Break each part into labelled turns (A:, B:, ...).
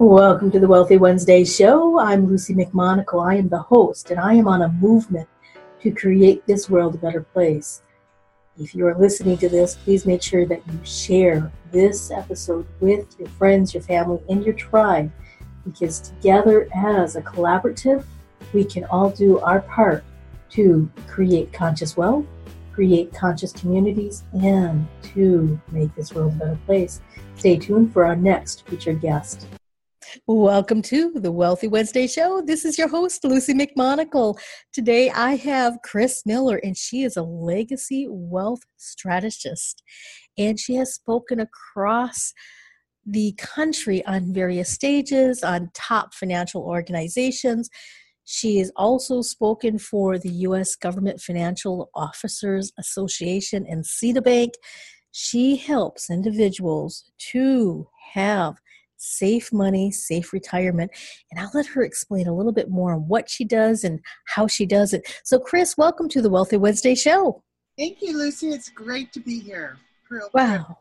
A: Welcome to the Wealthy Wednesday show. I'm Luci McMonagle. I am the host, and I am on a movement to create this world a better place. If you are listening to this, please make sure that you share this episode with your friends, your family, and your tribe because together as a collaborative, we can all do our part to create conscious wealth, create conscious communities, and to make this world a better place. Stay tuned for our next featured guest. Welcome to the Wealthy Wednesday Show. This is your host, Luci McMonagle. Today I have Kris Miller, and she is a legacy wealth strategist. And she has spoken across the country on various stages, on top financial organizations. She has also spoken for the U.S. Government Financial Officers Association and Citibank. She helps individuals to have safe money, safe retirement. And I'll let her explain a little bit more on what she does and how she does it. So, Kris, welcome to the Wealthy Wednesday show.
B: Thank you, Luci. It's great to be here.
A: Real wow.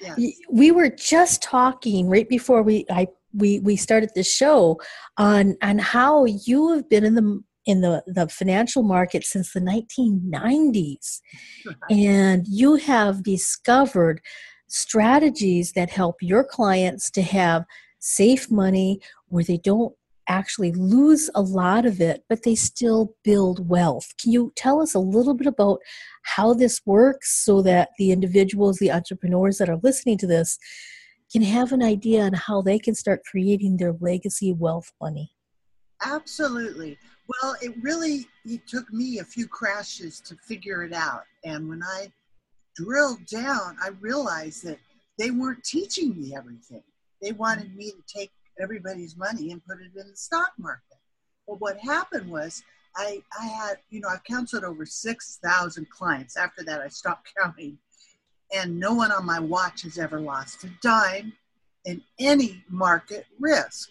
A: Yes. We were just talking right before we I we we started the show on on how you have been in the in the, the financial market since the 1990s and you have discovered strategies that help your clients to have safe money where they don't actually lose a lot of it, but they still build wealth. Can you tell us a little bit about how this works so that the individuals, the entrepreneurs that are listening to this, can have an idea on how they can start creating their legacy wealth money?
B: Absolutely. Well, it really it took me a few crashes to figure it out. And when I drilled down, I realized that they weren't teaching me everything. They wanted me to take everybody's money and put it in the stock market. Well, what happened was I, I had, you know, I've counseled over 6,000 clients. After that, I stopped counting. And no one on my watch has ever lost a dime in any market risk.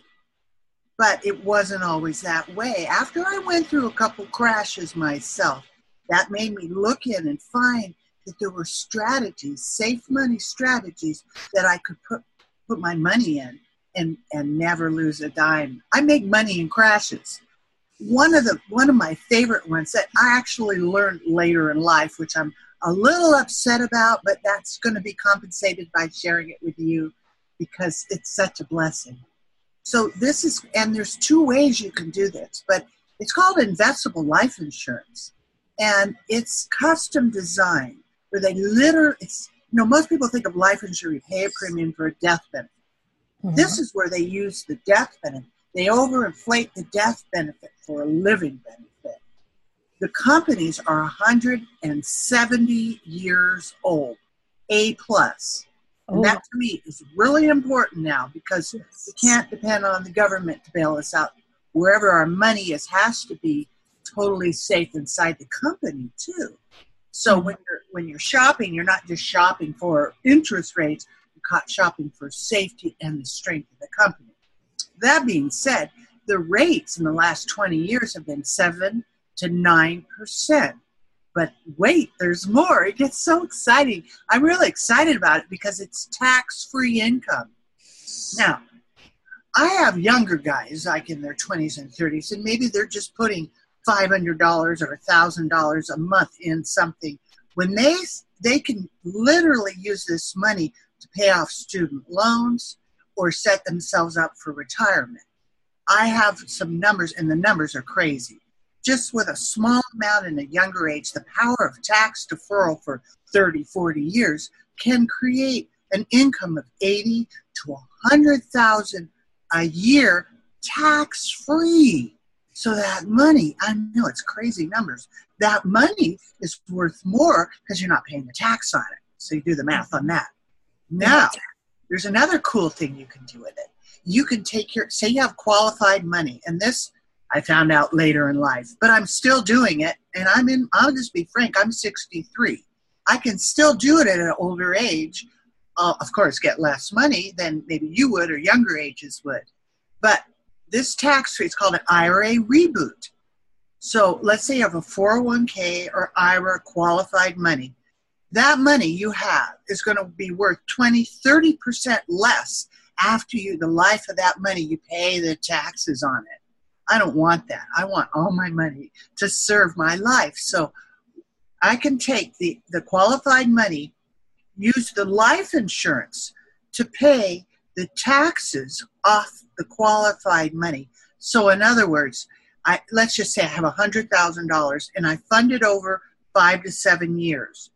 B: But it wasn't always that way. After I went through a couple crashes myself, that made me look in and find that there were strategies, safe money strategies that I could put put my money in and and never lose a dime. I make money in crashes. One of the one of my favorite ones that I actually learned later in life, which I'm a little upset about, but that's going to be compensated by sharing it with you because it's such a blessing. So this is and there's two ways you can do this, but it's called investable life insurance. And it's custom designed where they literally, it's, you know, most people think of life insurance, you pay a premium for a death benefit. Mm-hmm. This is where they use the death benefit. They overinflate the death benefit for a living benefit. The companies are 170 years old, A plus. And that oh. to me is really important now because we can't depend on the government to bail us out. Wherever our money is has to be totally safe inside the company too. So when you're when you're shopping, you're not just shopping for interest rates, you're shopping for safety and the strength of the company. That being said, the rates in the last 20 years have been 7 to 9%. But wait, there's more. It gets so exciting. I'm really excited about it because it's tax free income. Now, I have younger guys like in their 20s and 30s, and maybe they're just putting $500 or $1,000 a month in something, when they they can literally use this money to pay off student loans or set themselves up for retirement. I have some numbers, and the numbers are crazy. Just with a small amount in a younger age, the power of tax deferral for 30, 40 years can create an income of 80 to 100,000 a year tax free. So that money, I know it's crazy numbers, that money is worth more because you're not paying the tax on it. So you do the math on that. Now, there's another cool thing you can do with it. You can take your, say you have qualified money, and this I found out later in life, but I'm still doing it. And I'm in, I'll just be frank, I'm 63. I can still do it at an older age. Uh, of course, get less money than maybe you would or younger ages would. But this tax free, it's called an IRA reboot. So let's say you have a 401k or IRA qualified money. That money you have is going to be worth 20, 30% less after you, the life of that money, you pay the taxes on it. I don't want that. I want all my money to serve my life. So I can take the, the qualified money, use the life insurance to pay the taxes off the qualified money. So, in other words, I, let's just say I have $100,000 and I fund it over five to seven years.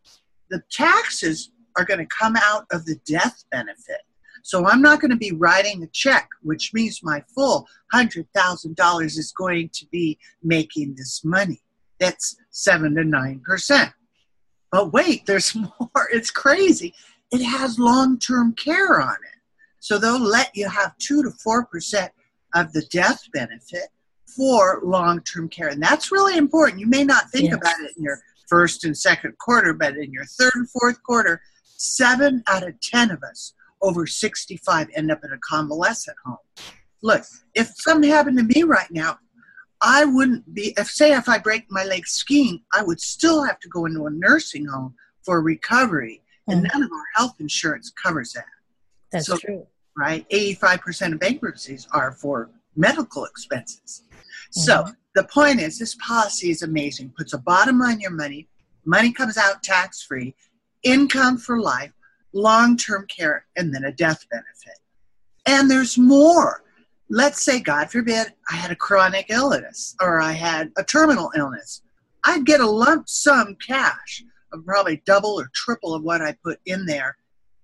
B: The taxes are going to come out of the death benefit. So I'm not going to be writing a check, which means my full $100,000 is going to be making this money. That's 7 to 9%. But wait, there's more. It's crazy. It has long term care on it. So they'll let you have 2 to 4% of the death benefit for long term care. And that's really important. You may not think yes. about it in your first and second quarter, but in your third and fourth quarter, seven out of 10 of us over 65 end up in a convalescent home. Look, if something happened to me right now, I wouldn't be, if say if I break my leg skiing, I would still have to go into a nursing home for recovery. And mm-hmm. none of our health insurance covers that.
A: That's so, true.
B: Right? 85% of bankruptcies are for medical expenses. Mm-hmm. So the point is, this policy is amazing. Puts a bottom on your money. Money comes out tax free. Income for life long term care, and then a death benefit. And there's more. Let's say, God forbid, I had a chronic illness or I had a terminal illness. I'd get a lump sum cash of probably double or triple of what I put in there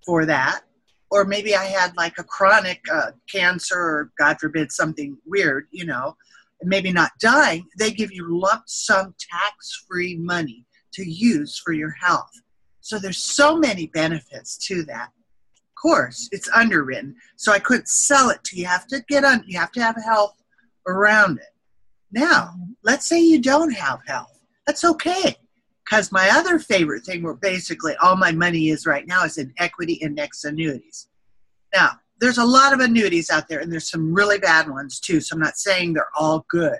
B: for that. Or maybe I had like a chronic uh, cancer or, God forbid, something weird, you know, maybe not dying. They give you lump sum tax free money to use for your health. So there's so many benefits to that. Of course, it's underwritten, so I couldn't sell it to you. You have to get on. You have to have health around it. Now, let's say you don't have health. That's okay, because my other favorite thing, where basically all my money is right now, is in equity index annuities. Now, there's a lot of annuities out there, and there's some really bad ones too. So I'm not saying they're all good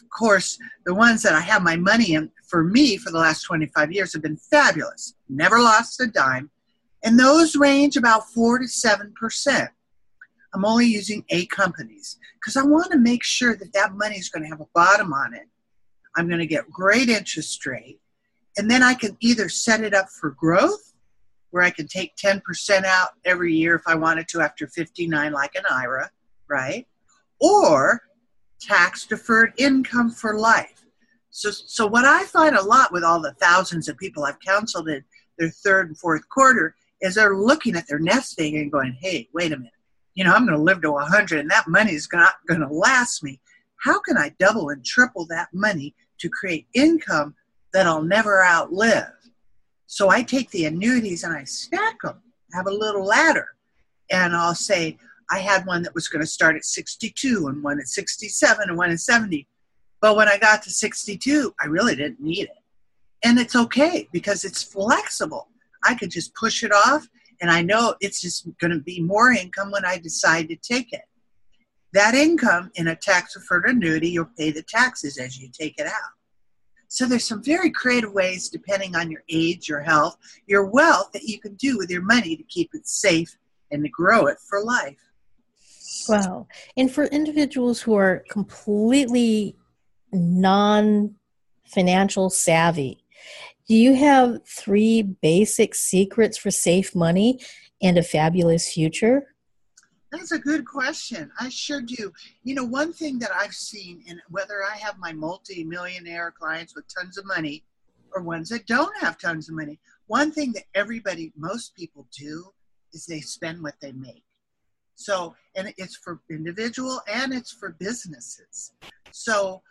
B: of course, the ones that I have my money in for me for the last 25 years have been fabulous. Never lost a dime. And those range about 4 to 7%. I'm only using eight companies because I want to make sure that that money is going to have a bottom on it. I'm going to get great interest rate. And then I can either set it up for growth, where I can take 10% out every year if I wanted to after 59, like an IRA, right? Or tax deferred income for life. So, so what I find a lot with all the thousands of people I've counseled in their third and fourth quarter is they're looking at their nesting and going, hey, wait a minute. You know, I'm going to live to 100 and that money is not going to last me. How can I double and triple that money to create income that I'll never outlive? So I take the annuities and I stack them, have a little ladder, and I'll say, I had one that was going to start at 62 and one at 67 and one at 70. But when I got to 62, I really didn't need it. And it's okay because it's flexible. I could just push it off and I know it's just going to be more income when I decide to take it. That income in a tax deferred annuity, you'll pay the taxes as you take it out. So there's some very creative ways, depending on your age, your health, your wealth, that you can do with your money to keep it safe and to grow it for life.
A: Wow. And for individuals who are completely non financial savvy, do you have three basic secrets for safe money and a fabulous future?
B: That's a good question. I sure do. You know, one thing that I've seen, and whether I have my multi millionaire clients with tons of money or ones that don't have tons of money, one thing that everybody, most people do is they spend what they make. So, and it's for individual and it's for businesses. So,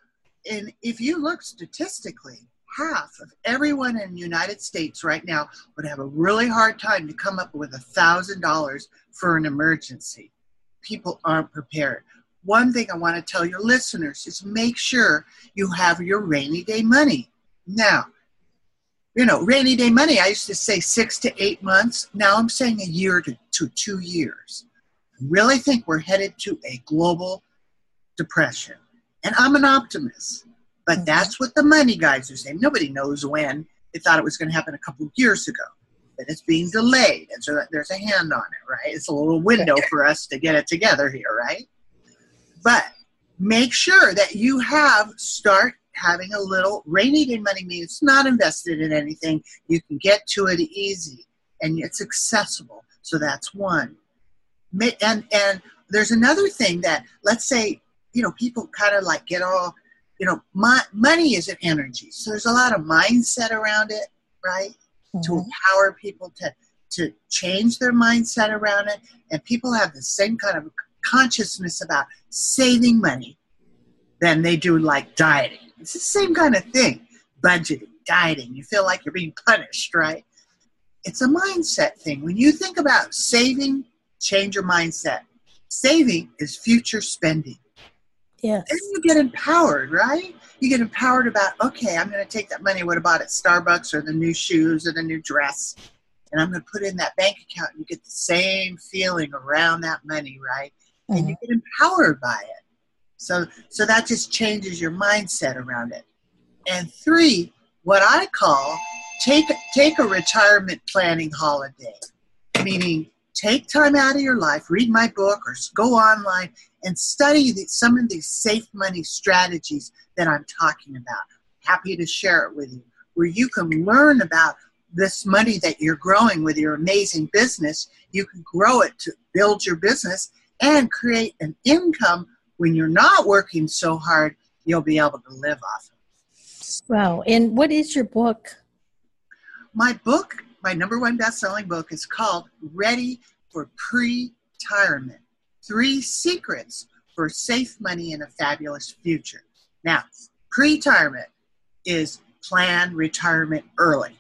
B: and if you look statistically, half of everyone in the United States right now would have a really hard time to come up with a thousand dollars for an emergency. People aren't prepared. One thing I want to tell your listeners is make sure you have your rainy day money. Now, you know, rainy day money, I used to say six to eight months. Now I'm saying a year to, to two years really think we're headed to a global depression. And I'm an optimist, but mm-hmm. that's what the money guys are saying. Nobody knows when. They thought it was going to happen a couple years ago. but it's being delayed. And so there's a hand on it, right? It's a little window for us to get it together here, right? But make sure that you have start having a little rainy day money means it's not invested in anything. You can get to it easy and it's accessible. So that's one. And and there's another thing that let's say you know people kind of like get all you know my, money is an energy. So there's a lot of mindset around it right? Mm-hmm. to empower people to to change their mindset around it. And people have the same kind of consciousness about saving money than they do like dieting. It's the same kind of thing. Budgeting dieting. You feel like you're being punished right? It's a mindset thing. When you think about saving change your mindset. Saving is future spending
A: Yes.
B: And you get empowered, right? You get empowered about, okay, I'm going to take that money What about at Starbucks or the new shoes or the new dress, and I'm going to put it in that bank account. You get the same feeling around that money, right? Mm-hmm. And you mm-hmm. get empowered by it. So, so that just changes your mindset around it. And three, what I call take take a retirement planning holiday, meaning take time out of your life, read my book, or go online and study the, some of these safe money strategies that I'm talking about. Happy to share it with you, where you can learn about this money that you're growing with your amazing business. You can grow it to build your business and create an income when you're not working so hard, you'll be able to live off of.
A: Wow. And what is your book?
B: My book, my number one best selling book, is called Ready for Pre-Retirement Three Secrets for Safe Money and a Fabulous Future. Now, pre-retirement is plan retirement early.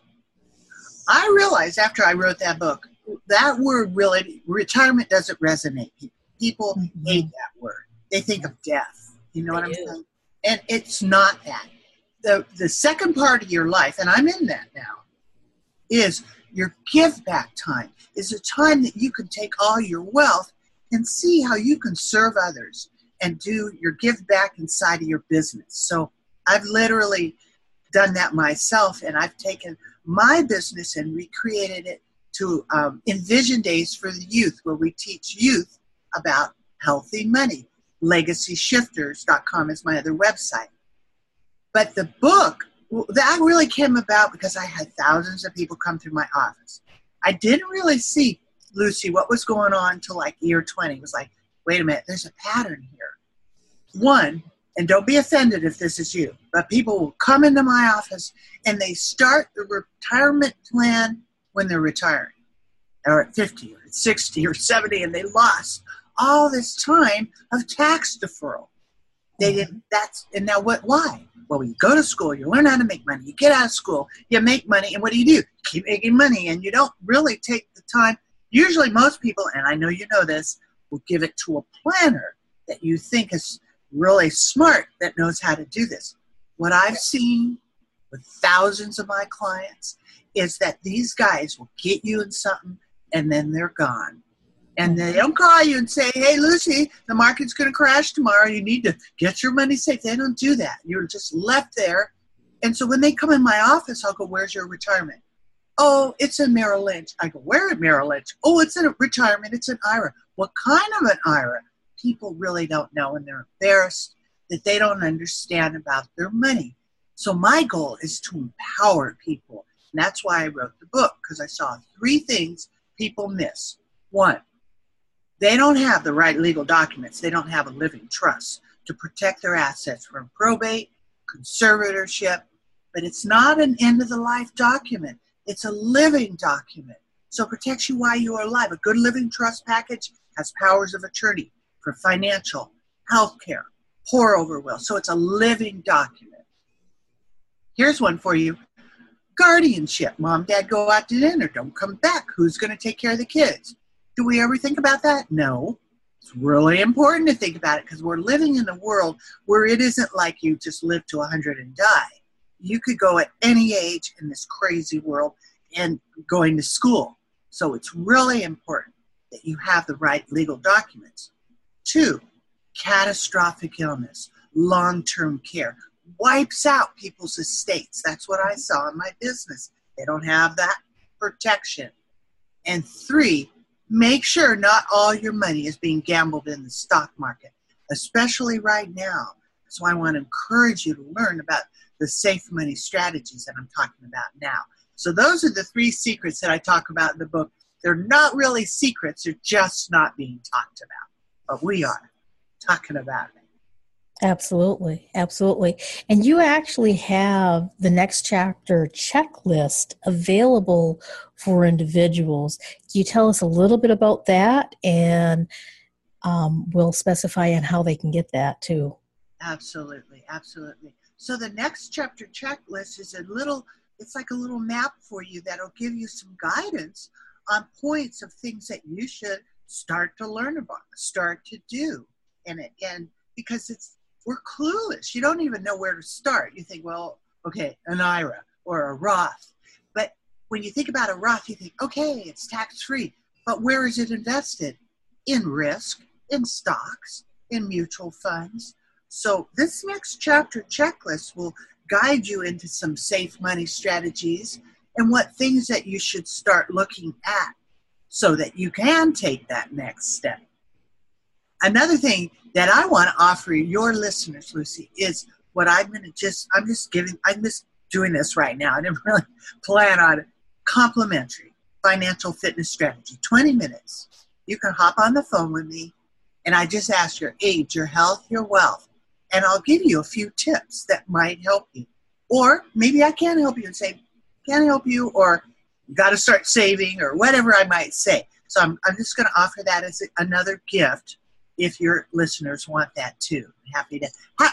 B: I realized after I wrote that book, that word really, retirement doesn't resonate. People mm-hmm. hate that word. They think of death. You know what I'm saying? And it's not that. The, the second part of your life, and I'm in that now, is your give back time, is a time that you can take all your wealth and see how you can serve others and do your give back inside of your business. So I've literally done that myself, and I've taken my business and recreated it to um, Envision Days for the Youth, where we teach youth about healthy money. LegacyShifters.com is my other website. But the book, that really came about because I had thousands of people come through my office. I didn't really see Luci what was going on till like year 20. It was like, wait a minute, there's a pattern here. One, and don't be offended if this is you, but people will come into my office and they start the retirement plan when they're retiring, or at 50, or at 60, or 70, and they lost all this time of tax deferral. They mm-hmm. didn't, that's, and now what, why? Well, you go to school, you learn how to make money, you get out of school, you make money, and what do you do? Keep making money, and you don't really take the time Usually, most people, and I know you know this, will give it to a planner that you think is really smart that knows how to do this. What I've seen with thousands of my clients is that these guys will get you in something and then they're gone. And they mm-hmm. don't call you and say, hey, Luci, the market's going to crash tomorrow. You need to get your money safe. They don't do that. You're just left there. And so when they come in my office, I'll go, where's your retirement? Oh, it's in Merrill Lynch. I go, where at Merrill Lynch? Oh, it's in a retirement. It's an IRA. What kind of an IRA? People really don't know and they're embarrassed that they don't understand about their money. So my goal is to empower people. And that's why I wrote the book, because I saw three things people miss. One, they don't have the right legal documents. They don't have a living trust to protect their assets from probate, conservatorship, but it's not an end of the life document. It's a living document. So it protects you while you are alive. A good living trust package has powers of attorney for financial, health care, pour over will. So it's a living document. Here's one for you. Guardianship. Mom, dad go out to dinner, don't come back. Who's going to take care of the kids? Do we ever think about that? No. It's really important to think about it because we're living in a world where it isn't like you just live to 100 and die you could go at any age in this crazy world and going to school. So it's really important that you have the right legal documents. Two, catastrophic illness, long term care wipes out people's estates. That's what I saw in my business. They don't have that protection. And three, make sure not all your money is being gambled in the stock market, especially right now. So I want to encourage you to learn about the safe money strategies that I'm talking about now. So those are the three secrets that I talk about in the book. They're not really secrets, they're just not being talked about. But we are talking about it.
A: Absolutely, absolutely. And you actually have the next chapter checklist available for individuals. Can you tell us a little bit about that? And um, we'll specify on how they can get that too.
B: Absolutely, absolutely. So the next chapter checklist is a little, it's like a little map for you that'll give you some guidance on points of things that you should start to learn about, start to do. And again, because it's we're clueless. You don't even know where to start. You think, well, okay, an IRA or a Roth. But when you think about a Roth, you think, okay, it's tax free. But where is it invested? In risk, in stocks, in mutual funds. So this next chapter checklist will guide you into some safe money strategies and what things that you should start looking at so that you can take that next step. Another thing that I want to offer your listeners, Luci, is what I'm going to just, I'm just giving, I'm just doing this right now. I didn't really plan on it. Complimentary financial fitness strategy, 20 minutes. You can hop on the phone with me and I just ask your age, your health, your wealth, and I'll give you a few tips that might help you. Or maybe I can help you and say, can't help you, or got to start saving, or whatever I might say. So I'm, I'm just going to offer that as another gift if your listeners want that too. I'm happy to.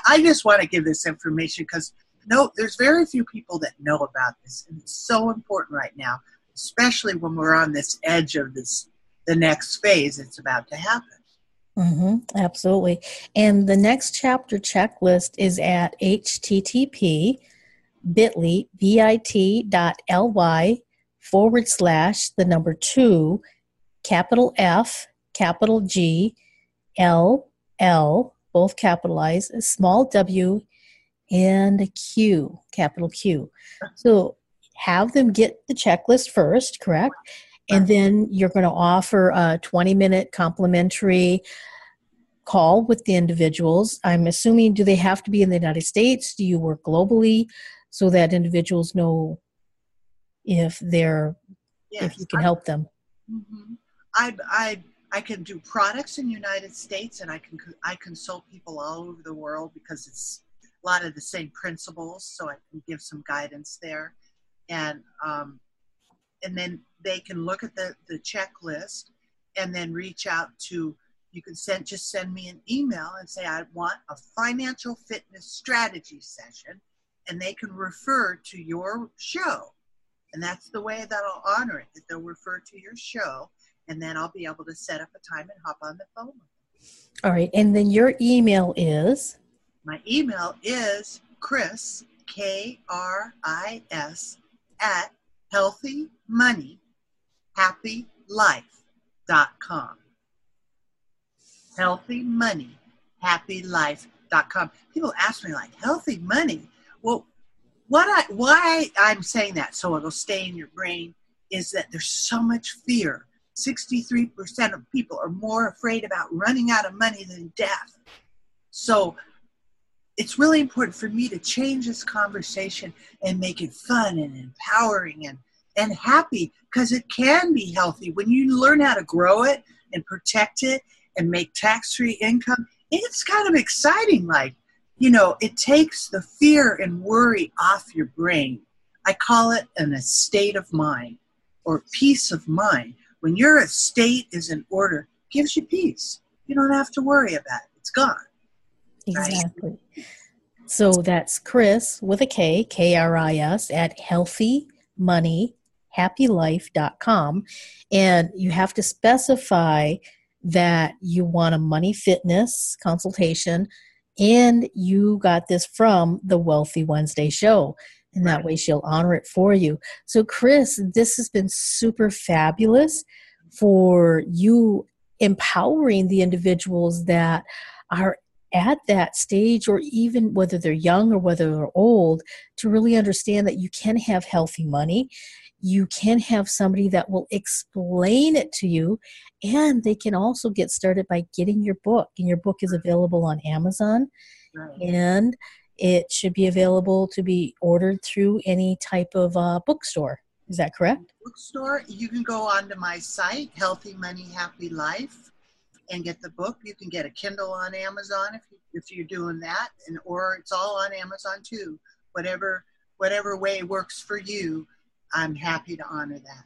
B: I just want to give this information because no, there's very few people that know about this, and it's so important right now, especially when we're on this edge of this the next phase that's about to happen.
A: Mm-hmm, absolutely. And the next chapter checklist is at http bit.ly, bit dot ly forward slash the number two, capital F, capital G, L, L, both capitalized, a small w, and Q, capital Q. So have them get the checklist first, correct? And then you're going to offer a 20 minute complimentary call with the individuals. I'm assuming, do they have to be in the United States? Do you work globally so that individuals know if they're, yes, if you can I, help them?
B: Mm-hmm. I, I I can do products in United States, and I can I consult people all over the world because it's a lot of the same principles. So I can give some guidance there, and um, and then they can look at the the checklist, and then reach out to. You can send just send me an email and say I want a financial fitness strategy session, and they can refer to your show, and that's the way that I'll honor it. That they'll refer to your show and then I'll be able to set up a time and hop on the phone.
A: All right, and then your email is?
B: My email is Kris, K R I S, at healthymoneyhappylife.com. Healthymoneyhappylife.com. People ask me, like, healthy money? Well, what I, why I'm saying that so it'll stay in your brain is that there's so much fear 63% of people are more afraid about running out of money than death. So it's really important for me to change this conversation and make it fun and empowering and, and happy because it can be healthy. When you learn how to grow it and protect it and make tax free income, it's kind of exciting. Like, you know, it takes the fear and worry off your brain. I call it an estate of mind or peace of mind when your estate is in order, gives you peace. You don't have to worry about it. It's gone.
A: Exactly. Right? So that's Kris with a K, K R I S, at healthymoneyhappylife.com. And you have to specify that you want a money fitness consultation and you got this from the Wealthy Wednesday show and that way she'll honor it for you. So, Kris, this has been super fabulous for you empowering the individuals that are at that stage, or even whether they're young or whether they're old, to really understand that you can have healthy money. you can have somebody that will explain it to you and they can also get started by getting your book and your book is available on amazon right. and it should be available to be ordered through any type of uh, bookstore is that correct
B: bookstore you can go onto my site healthy money happy life and get the book you can get a kindle on amazon if, you, if you're doing that and or it's all on amazon too whatever whatever way works for you I'm happy to honor that.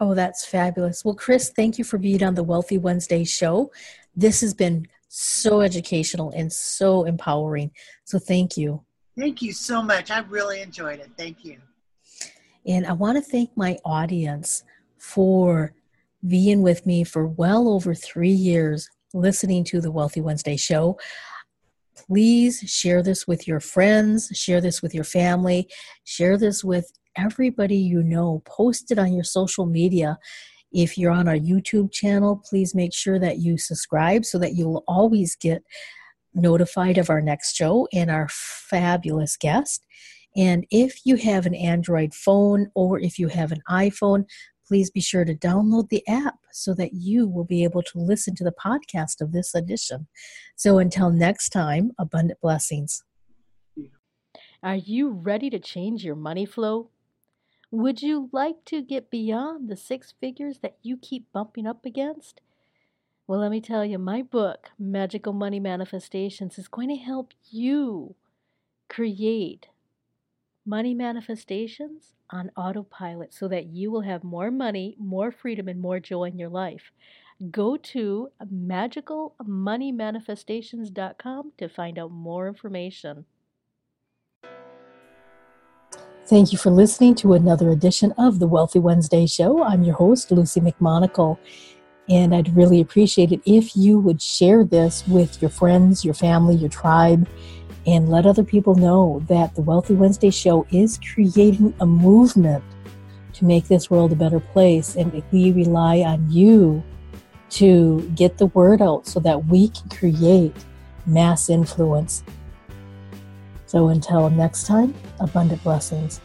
A: Oh, that's fabulous. Well, Kris, thank you for being on the Wealthy Wednesday show. This has been so educational and so empowering. So thank you.
B: Thank you so much. I really enjoyed it. Thank you.
A: And I want to thank my audience for being with me for well over three years listening to the Wealthy Wednesday show. Please share this with your friends, share this with your family, share this with everybody you know. Post it on your social media. If you're on our YouTube channel, please make sure that you subscribe so that you'll always get notified of our next show and our fabulous guest. And if you have an Android phone or if you have an iPhone, please be sure to download the app so that you will be able to listen to the podcast of this edition. So until next time, abundant blessings. Are you ready to change your money flow? Would you like to get beyond the six figures that you keep bumping up against? Well, let me tell you, my book, Magical Money Manifestations, is going to help you create money manifestations on autopilot so that you will have more money, more freedom, and more joy in your life. Go to magicalmoneymanifestations.com to find out more information. Thank you for listening to another edition of the Wealthy Wednesday Show. I'm your host, Luci McMonagle, and I'd really appreciate it if you would share this with your friends, your family, your tribe, and let other people know that the Wealthy Wednesday Show is creating a movement to make this world a better place. And we rely on you to get the word out so that we can create mass influence so until next time, abundant blessings.